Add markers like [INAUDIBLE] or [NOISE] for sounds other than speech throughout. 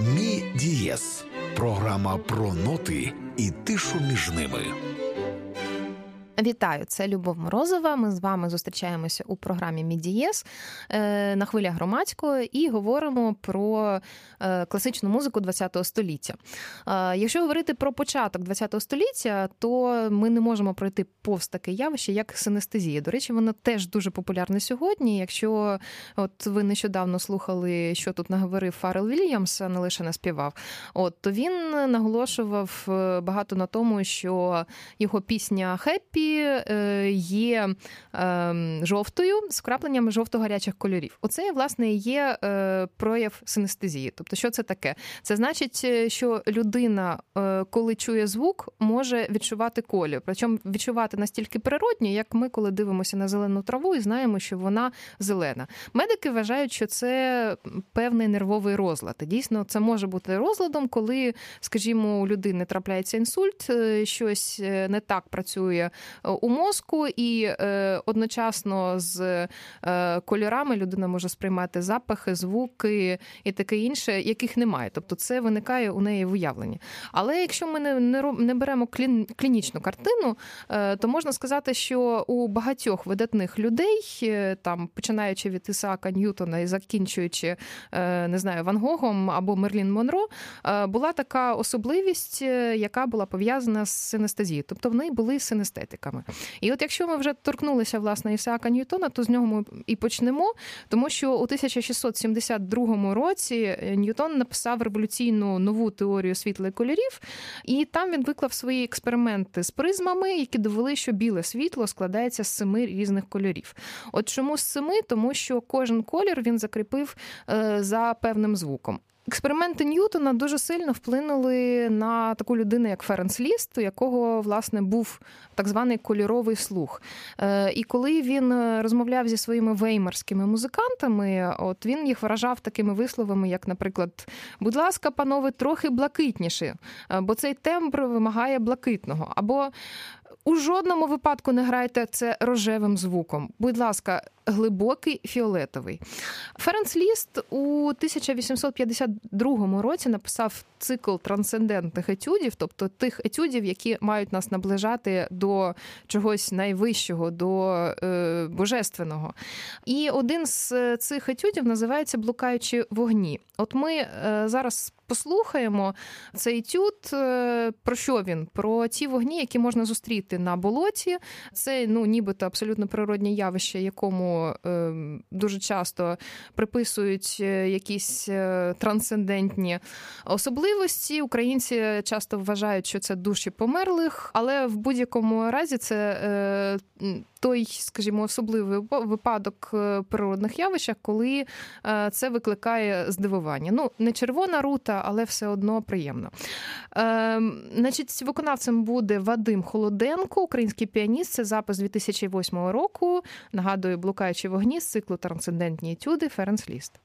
Мі Дієс програма про ноти і тишу між ними. Вітаю, це Любов Морозова. Ми з вами зустрічаємося у програмі Мідієс е, на хвилях громадської і говоримо про е, класичну музику ХХ століття. Е, якщо говорити про початок ХХ століття, то ми не можемо пройти повз таке явище, як синестезія. До речі, воно теж дуже популярне сьогодні. Якщо от ви нещодавно слухали, що тут наговорив Фарел Вільямс, не лише наспівав, от то він наголошував багато на тому, що його пісня Happy. Е, є ем, жовтою з вкрапленнями жовто-гарячих кольорів. Оце, власне, є е, прояв синестезії. Тобто, що це таке? Це значить, е, що людина, коли чує звук, може відчувати колір. Причому відчувати настільки природньо, як ми, коли дивимося на зелену траву і знаємо, що вона зелена. Медики вважають, що це певний нервовий розлад. Дійсно, це може бути розладом, коли, скажімо, у людини трапляється інсульт, щось не так працює у мозку, і е, одночасно з е, кольорами людина може сприймати запахи, звуки і таке інше, яких немає. Тобто це виникає у неї в уявленні. Але якщо ми не не, беремо клін, клінічну картину, е, то можна сказати, що у багатьох видатних людей, там починаючи від Ісаака Ньютона і закінчуючи не знаю, Ван Гогом або Мерлін Монро, була така особливість, яка була пов'язана з синестезією. Тобто в неї були синестетиками роками. І от якщо ми вже торкнулися власне Ісаака Ньютона, то з нього ми і почнемо, тому що у 1672 році Ньютон написав революційну нову теорію світла і кольорів, і там він виклав свої експерименти з призмами, які довели, що біле світло складається з семи різних кольорів. От чому з семи? Тому що кожен колір він закріпив е, за певним звуком. Експерименти Ньютона дуже сильно вплинули на таку людину, як Ференс Ліст, у якого власне був так званий кольоровий слух. Е, і коли він е, розмовляв зі своїми веймарськими музикантами, от він їх вражав такими висловами, як, наприклад, будь ласка, панове, трохи блакитніше, е, бо цей тембр вимагає блакитного. Або у жодному випадку не грайте це рожевим звуком. Будь ласка, глибокий фіолетовий. Ференц Ліст у 1852 році написав цикл трансцендентних етюдів, тобто тих етюдів, які мають нас наближати до чогось найвищого, до е, божественного. І один з цих етюдів називається Блукаючі вогні. От ми е, зараз послухаємо цей тют. Е, про що він? Про ті вогні, які можна зустріти на болоті. Це ну, нібито абсолютно природне явище, якому е, дуже часто приписують е, якісь трансцендентні особливості. Українці часто вважають, що це душі померлих, але в будь-якому разі це той, скажімо, особливий випадок природних явищах, коли це викликає здивування. Ну, не червона рута але все одно приємно. Е, Значить, виконавцем буде Вадим Холоденко, український піаніст. Це запис 2008 року. Нагадую, блукаючи вогні з циклу Трансцендентні етюди Ференс Ліст.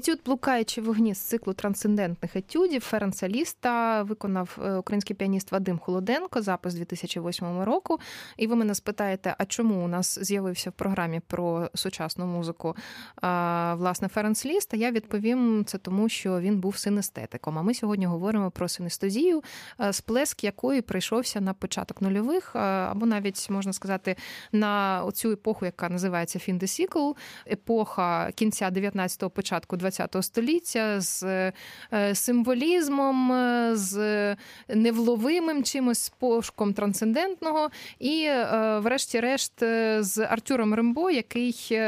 Етюд Блукаючі вогні з циклу трансцендентних етюдів Ференца Ліста виконав е, український піаніст Вадим Холоденко, запис 2008 року. І ви мене спитаєте, а чому у нас з'явився в програмі про сучасну музику власне Ференц Ліст? А я відповім це тому, що він був синестетиком. А ми сьогодні говоримо про синестезію, е, сплеск якої прийшовся на початок нульових, або навіть можна сказати на цю епоху, яка називається fin de siècle, епоха кінця 19-го, початку 20-го століття з е, символізмом, е, з невловимим чимось пошуком трансцендентного, і, е, врешті-решт, з Артюром Рембо, який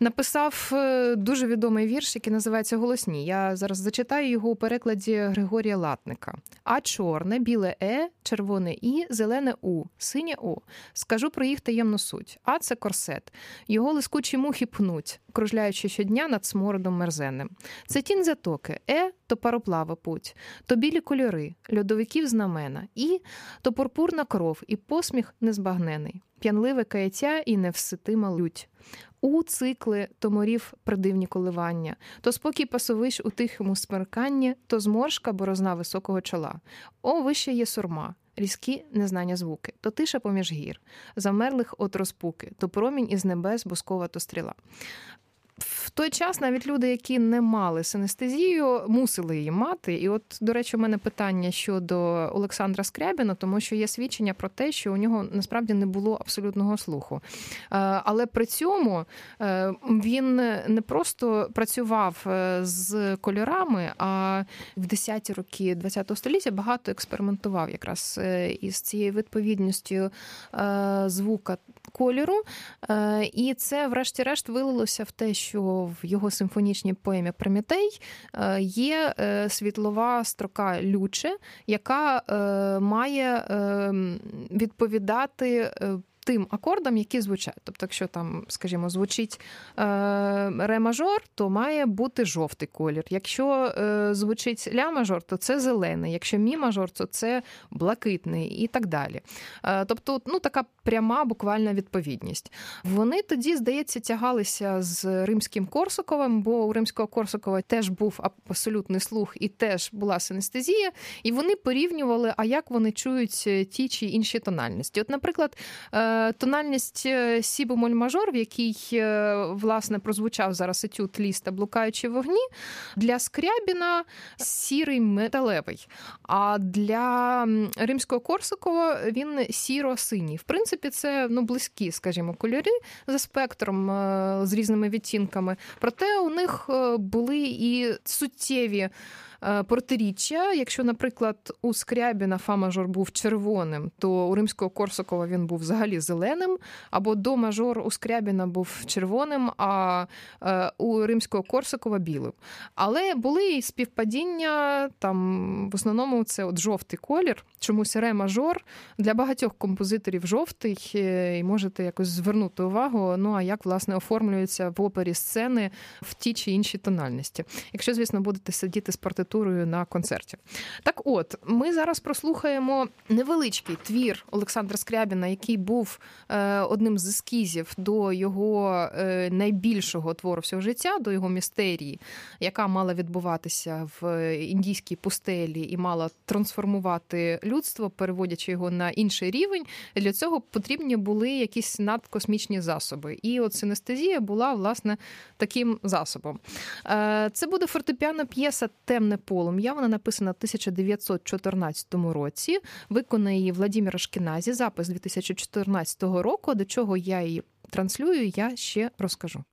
написав дуже відомий вірш, який називається Голосні. Я зараз зачитаю його у перекладі Григорія Латника. А чорне, біле е, червоне і, зелене у, синє о. Скажу про їх таємну суть. А це корсет. Його лискучі мухи пнуть, кружляючи щодня над смородом мерзенним. Це тінь затоки, е то пароплава путь, то білі кольори, льодовиків знамена, і то пурпурна кров, і посміх незбагнений, п'янливе каяття і невситима лють. У цикли то морів придивні коливання, то спокій пасовиш у тихому смерканні, то зморшка борозна високого чола. О, вище є сурма, різкі незнання звуки, то тиша поміж гір, замерлих от розпуки, то промінь із небес боскова, то стріла в той час навіть люди, які не мали синестезію, мусили її мати. І, от, до речі, у мене питання щодо Олександра Скрябіна, тому що є свідчення про те, що у нього насправді не було абсолютного слуху. Е, але при цьому е, він не просто працював е, з кольорами, а в 10-ті роки ХХ століття багато експериментував якраз із цією відповідністю звука кольору. І це, врешті-решт, вилилося в те, що в його симфонічній поемі Прометей е, є е, світлова строка люче, яка е, має відповідати тим акордам, які звучать. Тобто, якщо там, скажімо, звучить е, ре-мажор, то має бути жовтий колір. Якщо е, звучить ля-мажор, то це зелений. Якщо мі-мажор, то це блакитний і так далі. Е, тобто, ну така пряма буквальна відповідність. Вони тоді, здається, тягалися з римським Корсаковим, бо у римського Корсакова теж був абсолютний слух і теж була синестезія, і вони порівнювали, а як вони чують ті чи інші тональності. От, наприклад, тональність е, сі бемоль мажор, в якій е, власне прозвучав зараз етюд ліста блукаючи вогні, для Скрябіна сірий металевий. А для римського Корсакова він сіро-синій. В принципі, це ну, близькі, скажімо, кольори за спектром е, з різними відтінками. Проте у них були і суттєві. Е, протиріччя. Якщо, наприклад, у Скрябіна фа-мажор був червоним, то у римського Корсакова він був взагалі зеленим, або до мажор у Скрябіна був червоним, а е, у римського Корсакова білим. Але були і співпадіння, там в основному це от жовтий колір, чомусь ре мажор для багатьох композиторів жовтий, е, і можете якось звернути увагу. Ну а як власне оформлюються в опері сцени в ті чи інші тональності. Якщо, звісно, будете сидіти з партитурою, літературою на концерті. Так, от ми зараз прослухаємо невеличкий твір Олександра Скрябіна, який був е, одним з ескізів до його е, найбільшого твору всього життя, до його містерії, яка мала відбуватися в індійській пустелі і мала трансформувати людство, переводячи його на інший рівень. Для цього потрібні були якісь надкосмічні засоби. І от синестезія була власне таким засобом. Е, це буде фортепіано п'єса Темне полум'я. Вона написана в 1914 році. Виконає її Владимир Шкіназі, запис 2014 року. До чого я її транслюю, я ще розкажу.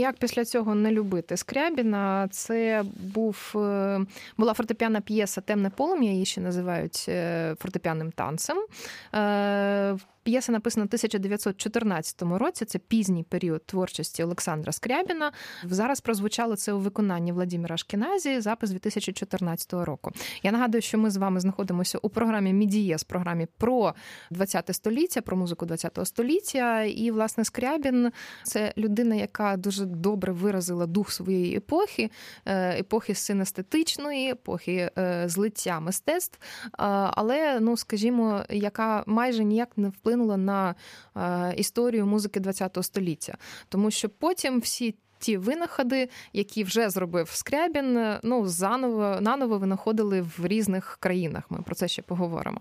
Як після цього не любити Скрябіна? Це був е, була фортепіана п'єса Темне полум'я, її ще називають фортепіаним танцем. П'єса написана в 1914 році. Це пізній період творчості Олександра Скрябіна. Зараз прозвучало це у виконанні Владимира Шкіназі, запис 2014 року. Я нагадую, що ми з вами знаходимося у програмі Мідієс, програмі про 20 століття, про музику 20 століття. І, власне, Скрябін це людина, яка дуже добре виразила дух своєї епохи, е, епохи синестетичної, епохи е, злиття мистецтв, але, ну скажімо, яка майже ніяк не вплинула вплинула на е, історію музики ХХ століття, тому що потім всі ті винаходи, які вже зробив Скрябін, ну заново наново винаходили в різних країнах. Ми про це ще поговоримо.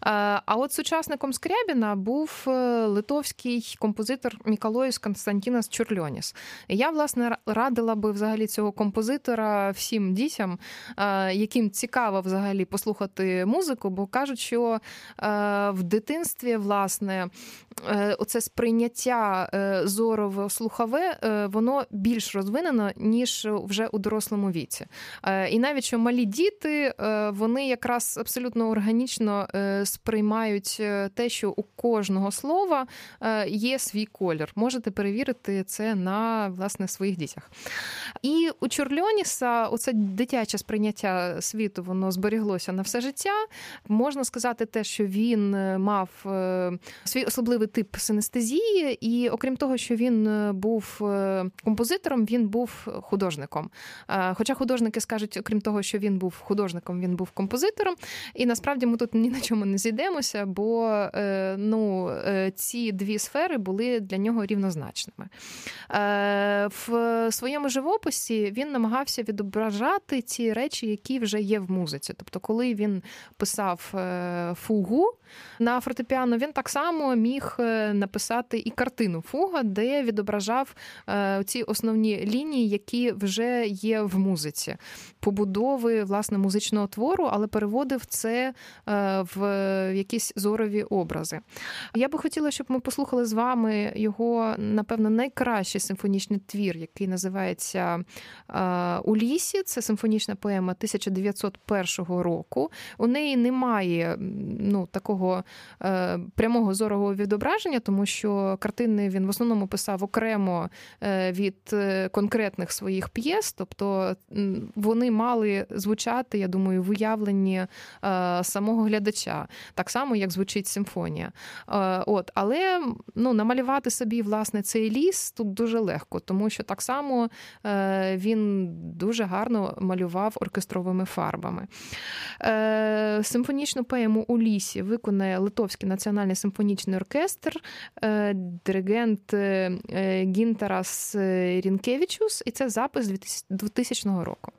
А от сучасником Скрябіна був е, литовський композитор Мікалоїс Константінас Чурльоніс. Я власне радила би взагалі цього композитора всім дітям, яким цікаво взагалі послухати музику, бо кажуть, що в дитинстві власне е, оце сприйняття е, зорово слухове, воно більш розвинено, ніж вже у дорослому віці. Е, і навіть що малі діти е, вони якраз абсолютно органічно е, сприймають те, що у кожного слова є свій колір. Можете перевірити це на власне своїх дітях. І у Чорльоніса оце дитяче сприйняття світу воно зберіглося на все життя. Можна сказати, те, що він мав свій особливий тип синестезії, і окрім того, що він був композитором, композитором, він був художником. Е, хоча художники скажуть, окрім того, що він був художником, він був композитором. І насправді ми тут ні на чому не зійдемося, бо е, ну, е, ці дві сфери були для нього рівнозначними. В своєму живописі він намагався відображати ті речі, які вже є в музиці. Тобто, коли він писав фугу на фортепіано, він так само міг написати і картину фуга, де відображав ці основні лінії, які вже є в музиці, побудови власне музичного твору, але переводив це е, в якісь зорові образи. Я би хотіла, щоб ми послухали з вами його, напевно, найкращий симфонічний твір, який називається е, У лісі. Це симфонічна поема 1901 року. У неї немає ну, такого е, прямого зорового відображення, тому що картини він в основному писав окремо від Е, конкретних своїх п'єс, тобто вони мали звучати, я думаю, в уявленні е, самого глядача, так само, як звучить симфонія. Е, от, Але ну, намалювати собі власне цей ліс тут дуже легко, тому що так само він дуже гарно малював оркестровими фарбами. Симфонічну поему у лісі виконає Литовський національний симфонічний оркестр, диригент Гінтарас Рінкевичус, і це запис 2000 року.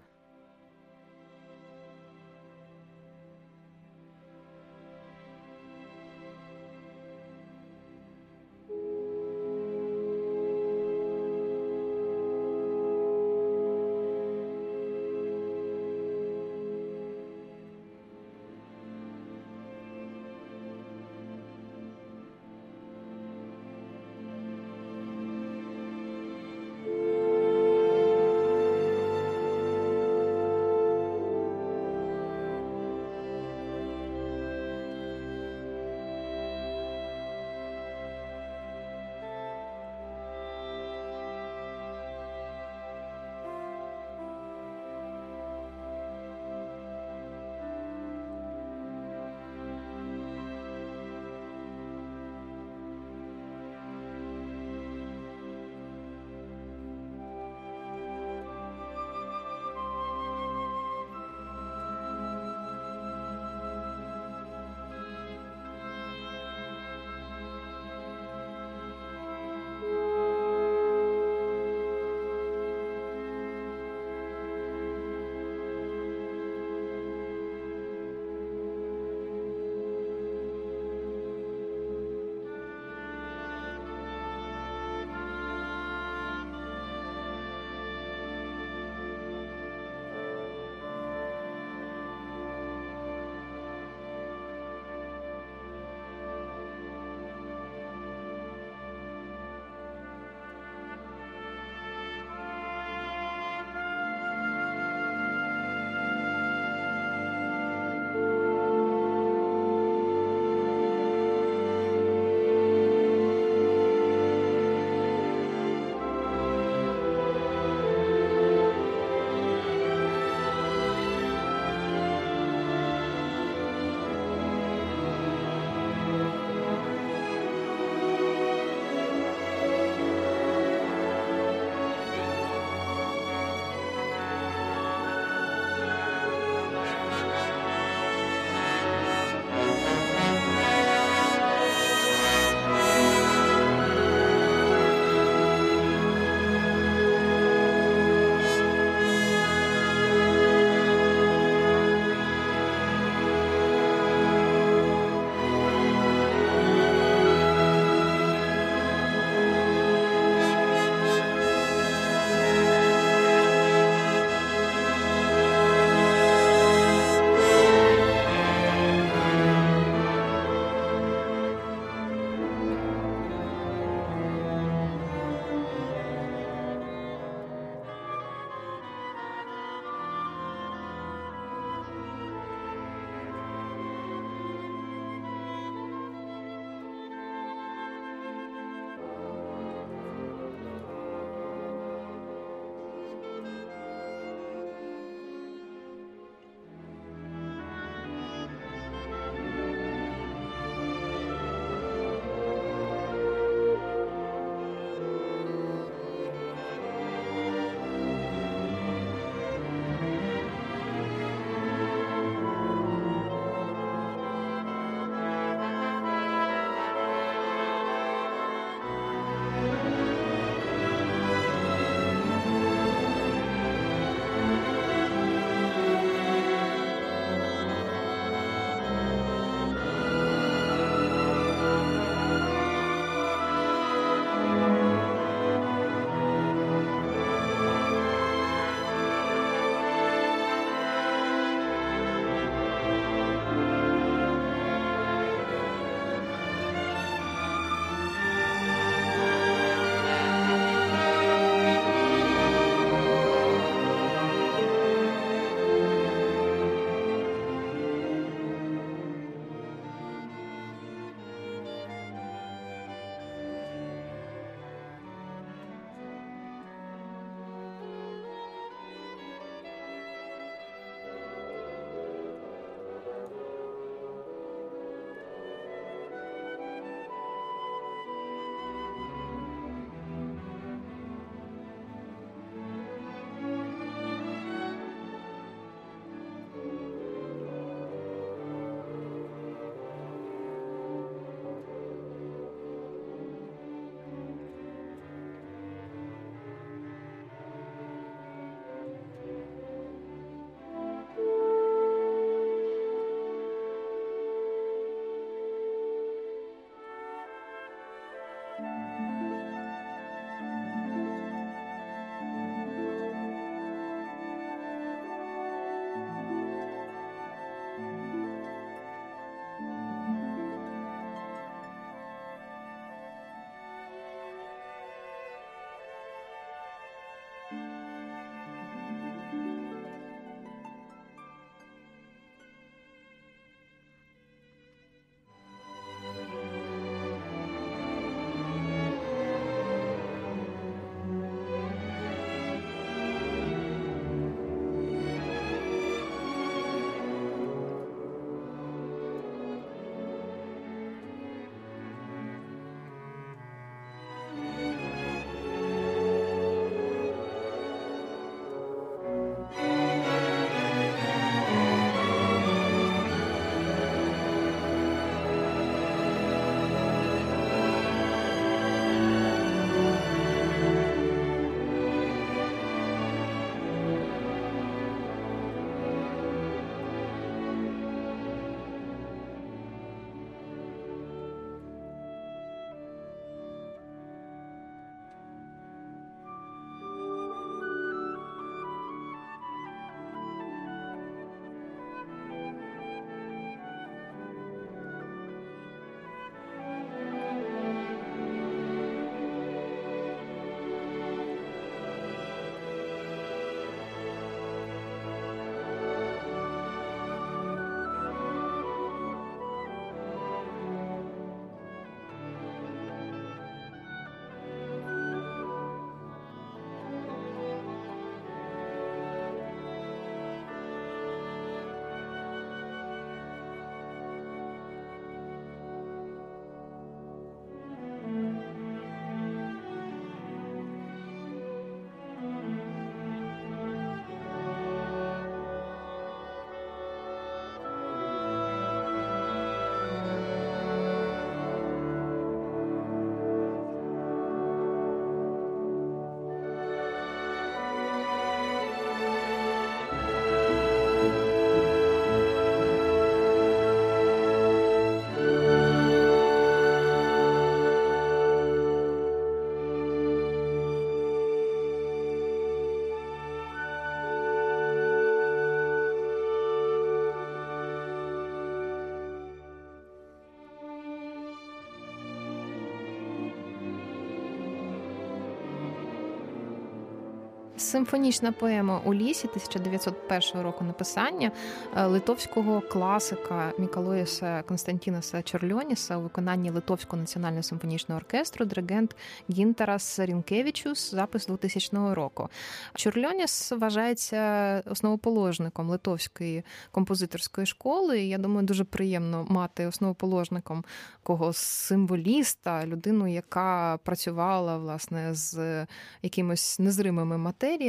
Симфонічна поема у лісі 1901 року написання е, литовського класика Мікалоїса Константінаса Чорльоніса у виконанні Литовського національного симфонічного оркестру диригент Гінтарас Рінкевичус, запис 2000 року. Чорльоніс вважається основоположником литовської композиторської школи. Я думаю, дуже приємно мати основоположником когось символіста, людину, яка працювала власне з якимось незримими матеріями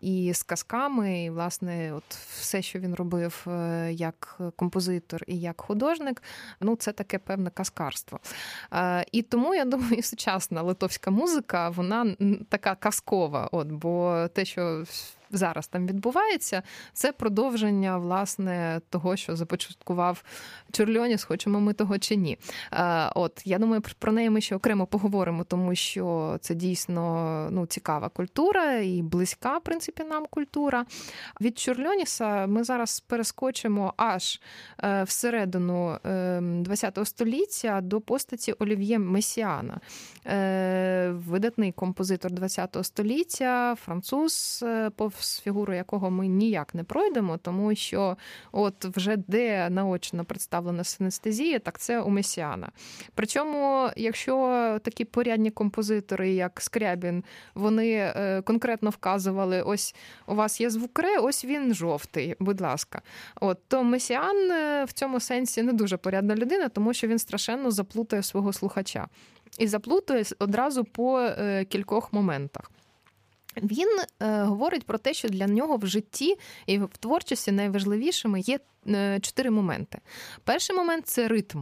і з казками. І, власне, от все, що він робив е, як композитор і як художник, ну це таке певне казкарство. Е, і тому я думаю, [LAUGHS] сучасна литовська музика, вона така казкова. От бо те, що зараз там відбувається, це продовження власне того, що започаткував Чорльоніс, хочемо ми того чи ні. От я думаю, про неї ми ще окремо поговоримо, тому що це дійсно ну, цікава культура і близька, в принципі, нам культура. Від Чорльоніса ми зараз перескочимо аж е, всередину ХХ ем, століття до постаті Олів'є Месіана, е, видатний композитор ХХ століття, француз, е, повз фігуру якого ми ніяк не пройдемо, тому що от вже де наочно представлена синестезія, так це у Месіана. Причому, якщо такі порядні композитори, як Скрябін, вони е, конкретно вказували: ось у вас є звук ре, ось він жовтий, будь ласка. От то Месіан е, в цьому сенсі не дуже порядна людина, тому що він страшенно заплутає свого слухача. І заплутує одразу по е, кількох моментах. Він е, говорить про те, що для нього в житті і в творчості найважливішими є е, чотири моменти. Перший момент це ритм.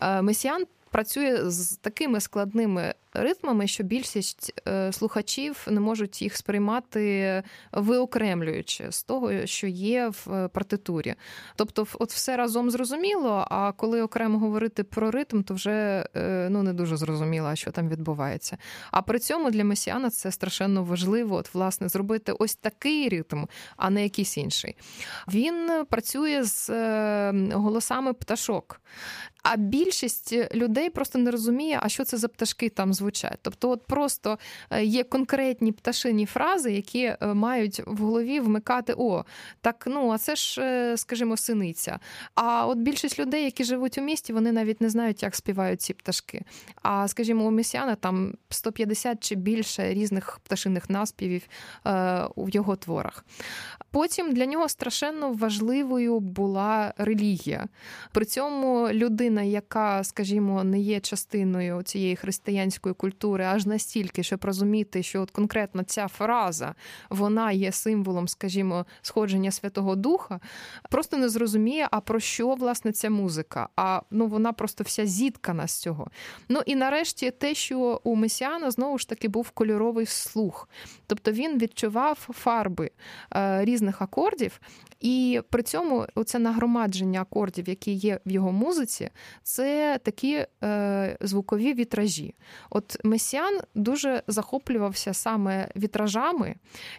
Е, месіан працює з такими складними ритмами, що більшість е, слухачів не можуть їх сприймати виокремлюючи з того, що є в е, партитурі. Тобто, от все разом зрозуміло. А коли окремо говорити про ритм, то вже е, ну не дуже зрозуміло, що там відбувається. А при цьому для месіана це страшенно важливо, от власне зробити ось такий ритм, а не якийсь інший. Він працює з голосами пташок. А більшість людей просто не розуміє, а що це за пташки там звучать. Тобто, от просто е, є конкретні пташині фрази, які е, мають в голові вмикати о, так ну а це ж, е, скажімо, синиця. А от більшість людей, які живуть у місті, вони навіть не знають, як співають ці пташки. А скажімо, у Месіана там 150 чи більше різних пташиних наспівів у його творах. Потім для нього страшенно важливою була релігія. При цьому людина, яка, скажімо, не є частиною цієї християнської культури, аж настільки, щоб розуміти, що от конкретно ця фраза вона є символом, скажімо, сходження Святого Духа, просто не зрозуміє, а про що власне ця музика. А ну вона просто вся зіткана з цього. Ну і нарешті те, що у Месіана знову ж таки був кольоровий слух, тобто він відчував фарби е, різних акордів, і при цьому оце нагромадження акордів, які є в його музиці, це такі е, звукові вітражі. От Месіан дуже захоплювався саме вітражами,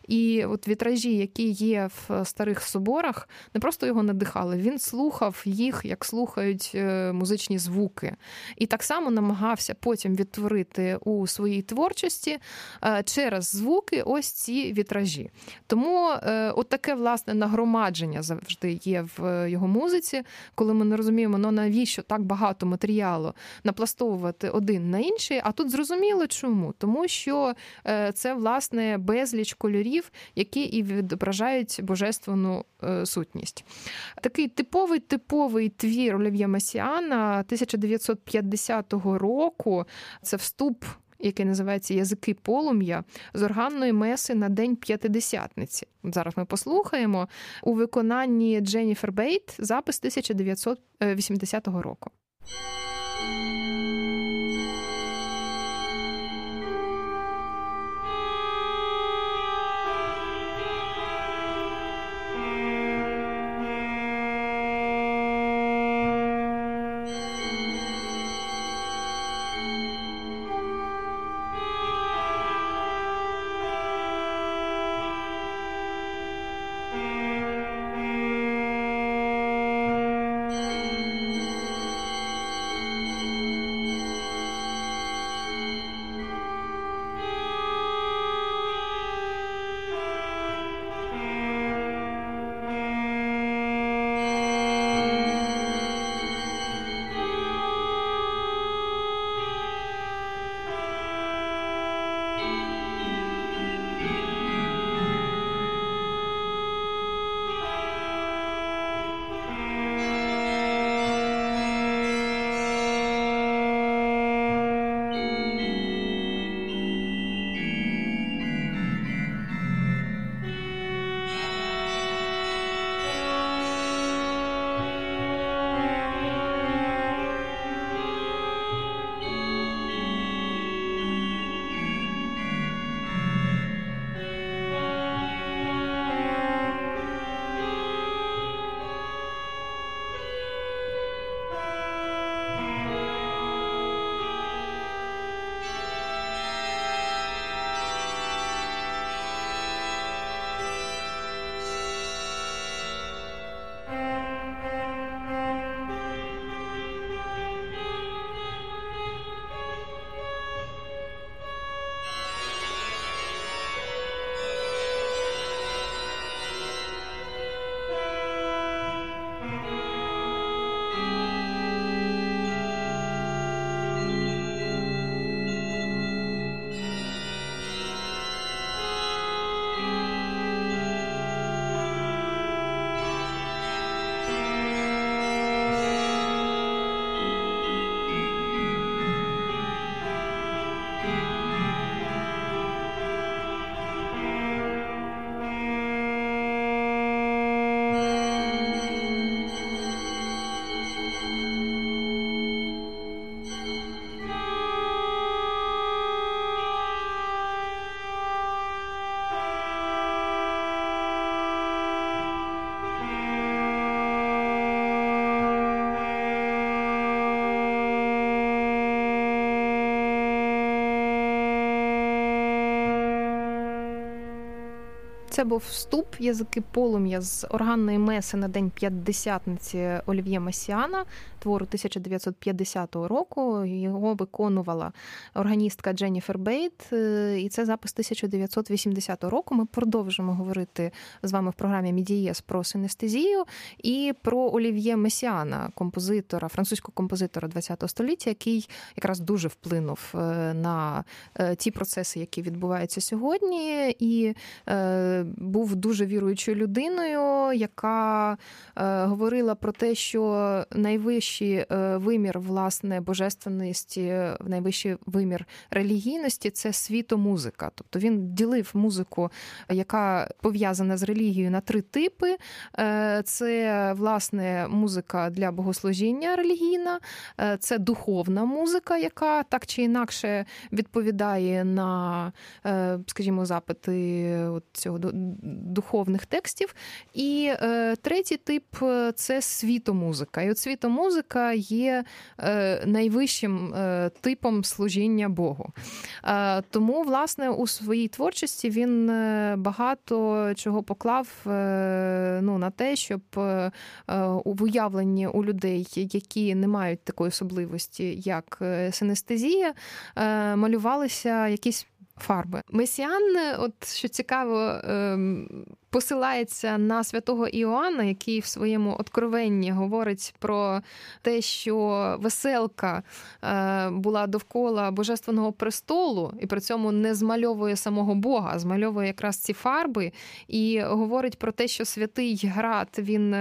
і от вітражі, які є в старих соборах, не просто його надихали, він слухав їх, як слухають е, музичні звуки. І так само намагався потім відтворити у своїй творчості е, через звуки ось ці вітражі. Тому е, от таке власне нагромадження завжди є в його музиці, коли ми не розуміємо, ну навіщо так багато матеріалу напластовувати один на інший. А тут зрозуміло чому? Тому що е, це власне безліч кольорів, які і відображають божественну е, сутність. Такий типовий типовий твір Олів'я Масіана 1950 року. Це вступ який називається Язики полум'я з органної меси на День П'ятидесятниці. Зараз ми послухаємо у виконанні Дженніфер Бейт запис 1980 року. Це був вступ язики полум'я з органної меси на день п'ятдесятниці Олів'є Масіана, твору 1950 року. Його виконувала органістка Дженніфер Бейт, е, і це запис 1980 року. Ми продовжимо говорити з вами в програмі Мідієс про синестезію і про Олів'є Месіана, композитора, французького композитора ХХ століття, який якраз дуже вплинув е, на е, ті процеси, які відбуваються сьогодні, і був дуже віруючою людиною, яка говорила про те, що найвищий вимір власне божественності, найвищий вимір релігійності це світомузика. Тобто він ділив музику, яка пов'язана з релігією на три типи: це власне музика для богослужіння релігійна, це духовна музика, яка так чи інакше відповідає на, скажімо, запити цього духовних текстів. І е, третій тип е, це світомузика. І от світомузика є е, найвищим е, типом служіння Богу. Е, тому, власне, у своїй творчості він е, багато чого поклав ну, на те, щоб у уявленні у людей, які не мають такої особливості, як синестезія, малювалися якісь фарби. Месіан, от що цікаво, ем, посилається на святого Іоанна, який в своєму откровенні говорить про те, що веселка е, була довкола божественного престолу, і при цьому не змальовує самого Бога, а змальовує якраз ці фарби, і говорить про те, що святий град він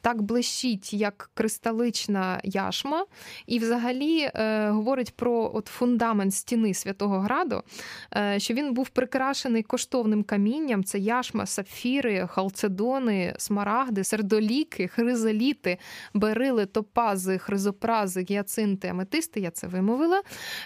так блищить, як кристалична яшма, і взагалі е, говорить про от фундамент стіни святого граду, е, що він був прикрашений коштовним камінням, це яшма, сапфір сапфіри, халцедони, смарагди, сердоліки, хризоліти, берили, топази, хризопрази, гіацинти, аметисти, я це вимовила.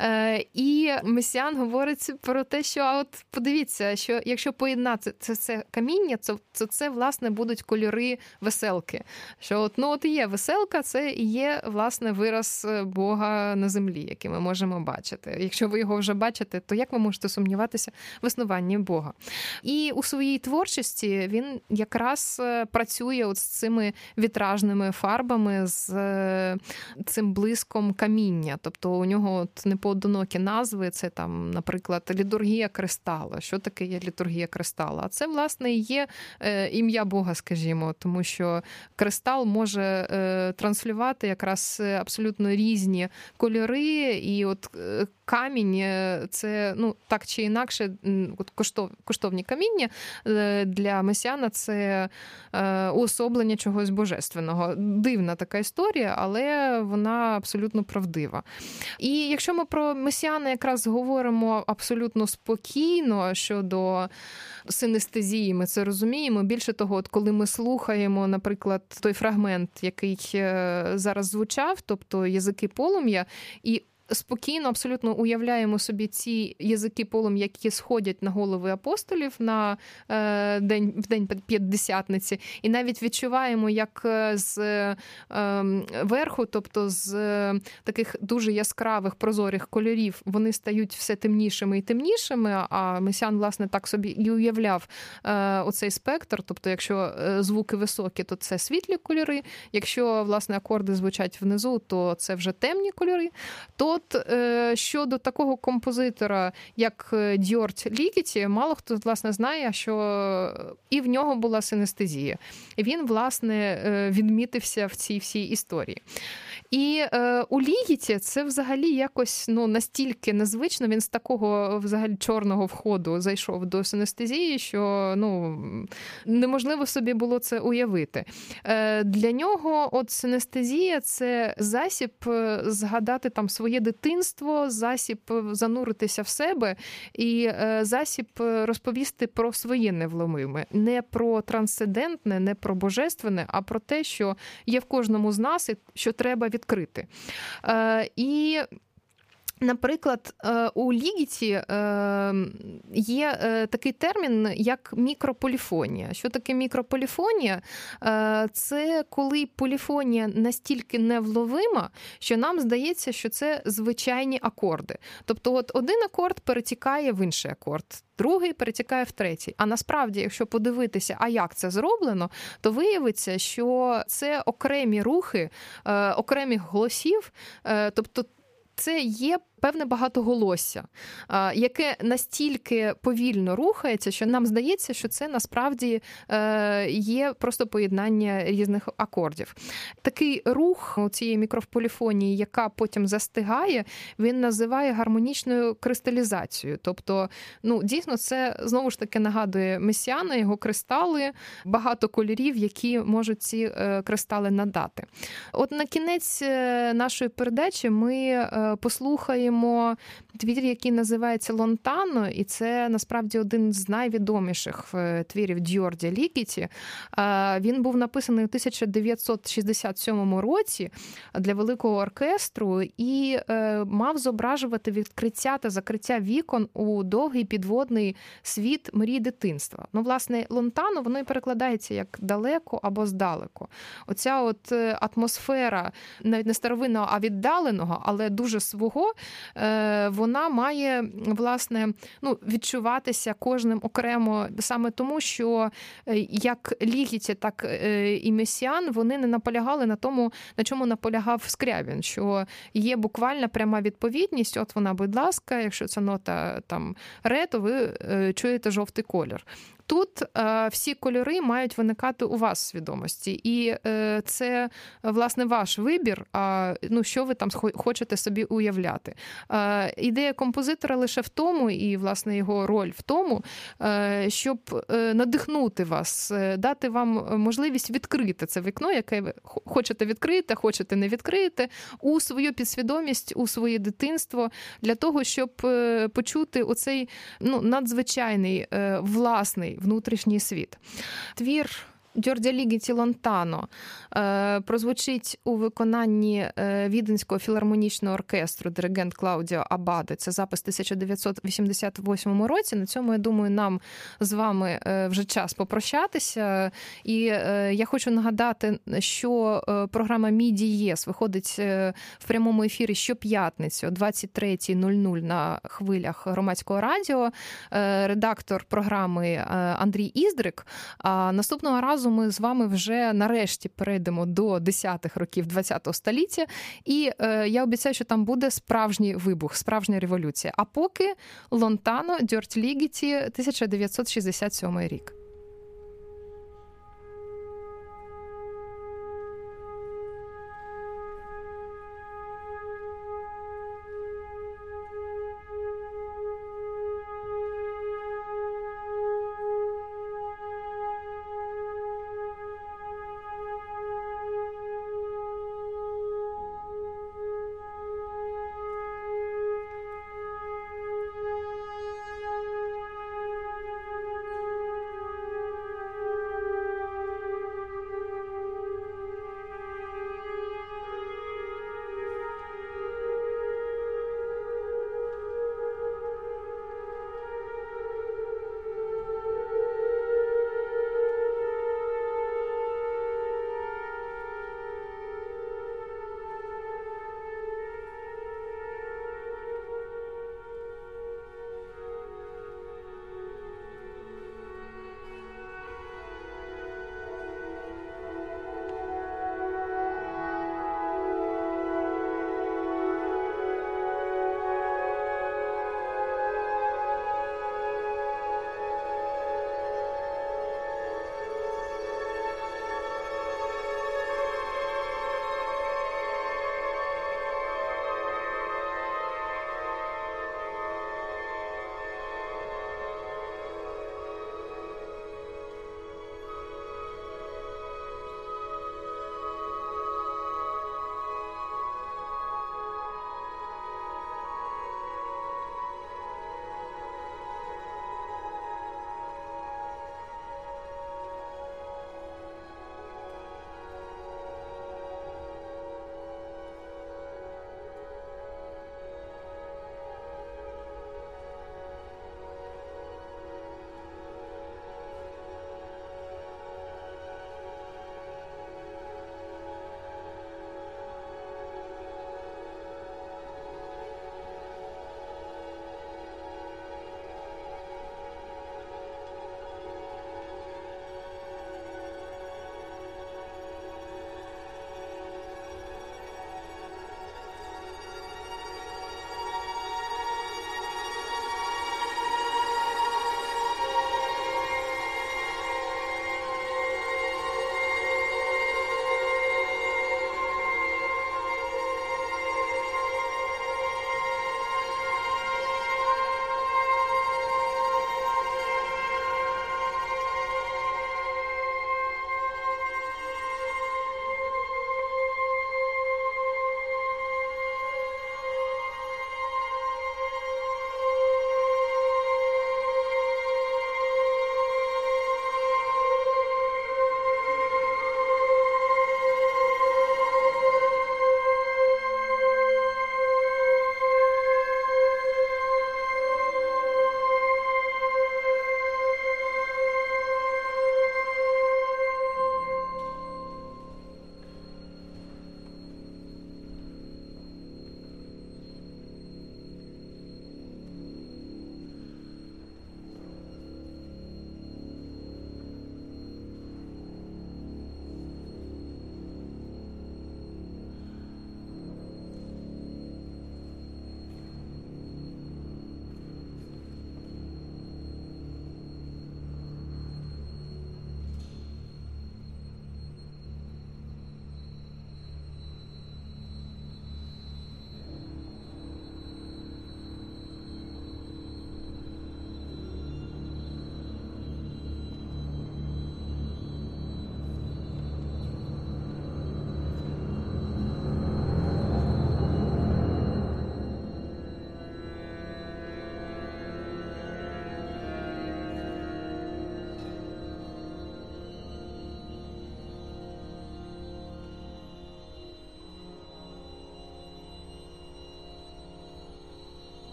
Е, і месіан говорить про те, що а от подивіться, що якщо поєднати це це каміння, то це, це власне будуть кольори веселки. Що от ну от є веселка, це і є власне вираз Бога на землі, який ми можемо бачити. Якщо ви його вже бачите, то як ви можете сумніватися в існуванні Бога? І у своїй творчості він якраз е, працює от з цими вітражними фарбами, з е, цим блиском каміння. Тобто у нього от непоодинокі назви, це там, наприклад, літургія кристала. Що таке є літургія кристала? А це, власне, є е, ім'я Бога, скажімо, тому що кристал може транслювати якраз абсолютно різні кольори, і от камінь це ну так чи інакше, коштовні каміння для месіана це е, уособлення чогось божественного. Дивна така історія, але вона абсолютно правдива. І якщо ми про месіана якраз говоримо абсолютно спокійно щодо синестезії, ми це розуміємо. Більше того, от коли ми слухаємо, наприклад, той фрагмент, який е, зараз звучав, тобто язики полум'я, і спокійно, абсолютно уявляємо собі ці язики полум'я, які сходять на голови апостолів на е, день в день п'ятдесятниці, і навіть відчуваємо, як е, з е, верху, тобто з е, таких дуже яскравих прозорих кольорів, вони стають все темнішими і темнішими. А месян, власне, так собі і уявляв е, оцей спектр. Тобто, якщо е, звуки високі, то це світлі кольори. Якщо власне акорди звучать внизу, то це вже темні кольори. то от е, щодо такого композитора, як е, Дьорт Лікіті, мало хто власне знає, що і в нього була синестезія. Він, власне, е, відмітився в цій всій історії. І е, у Лігіті це взагалі якось ну, настільки незвично. Він з такого взагалі чорного входу зайшов до синестезії, що ну, неможливо собі було це уявити. Е, Для нього от синестезія це засіб згадати там своє дитинство, засіб зануритися в себе і е, засіб розповісти про своє невломиме, не про трансцендентне, не про божественне, а про те, що є в кожному з нас, і що треба відкрити. Е, І Наприклад, е, у лігіті е, є е, такий термін, як мікрополіфонія. Що таке мікрополіфонія? Це коли поліфонія настільки невловима, що нам здається, що це звичайні акорди. Тобто, от один акорд перетікає в інший акорд. Другий перетікає в третій. А насправді, якщо подивитися, а як це зроблено, то виявиться, що це окремі рухи, окремих голосів, тобто це є певне багатоголосся, яке настільки повільно рухається, що нам здається, що це насправді е, є просто поєднання різних акордів. Такий рух у цієї мікрополіфонії, яка потім застигає, він називає гармонічною кристалізацією. Тобто, ну дійсно, це знову ж таки нагадує месіана, його кристали, багато кольорів, які можуть ці е, кристали надати. От на кінець е, нашої передачі ми послухаємо more твір, який називається Лонтано, і це насправді один з найвідоміших е, твірів Дьорді Лікіті. Він був написаний у 1967 році для великого оркестру і е, мав зображувати відкриття та закриття вікон у довгий підводний світ мрій дитинства. Ну, власне, Лонтано воно і перекладається як далеко або здалеку. Оця от е, атмосфера навіть не старовинного, а віддаленого, але дуже свого, Е, вона має власне ну, відчуватися кожним окремо саме тому, що е, як Лігіті, так е, і Месіан вони не наполягали на тому, на чому наполягав Скрябін, що є буквально пряма відповідність. От вона, будь ласка, якщо це нота там ре, то ви чуєте жовтий колір. Тут е, всі кольори мають виникати у вас в свідомості, і е, це власне ваш вибір. А ну що ви там хочете собі уявляти? Е, ідея композитора лише в тому, і власне його роль в тому, щоб надихнути вас, дати вам можливість відкрити це вікно, яке ви хочете відкрити, хочете не відкрити, у свою підсвідомість, у своє дитинство, для того, щоб почути оцей ну надзвичайний власний внутрішній світ. Твір Джордя Лігіті Лонтано е, прозвучить у виконанні е, Віденського філармонічного оркестру диригент Клаудіо Абаде. Це запис 1988 році. На цьому я думаю, нам з вами е, вже час попрощатися. І я хочу нагадати, що програма Міді ЄС виходить в прямому ефірі щоп'ятницю о 23.00 на хвилях громадського радіо. Редактор програми Андрій Іздрик. А наступного разу разу ми з вами вже нарешті перейдемо до 10-х років ХХ століття, і е, я обіцяю, що там буде справжній вибух, справжня революція. А поки Лонтано Дьорт Лігіті 1967 рік.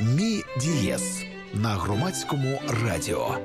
Мі Дієс на громадському радіо.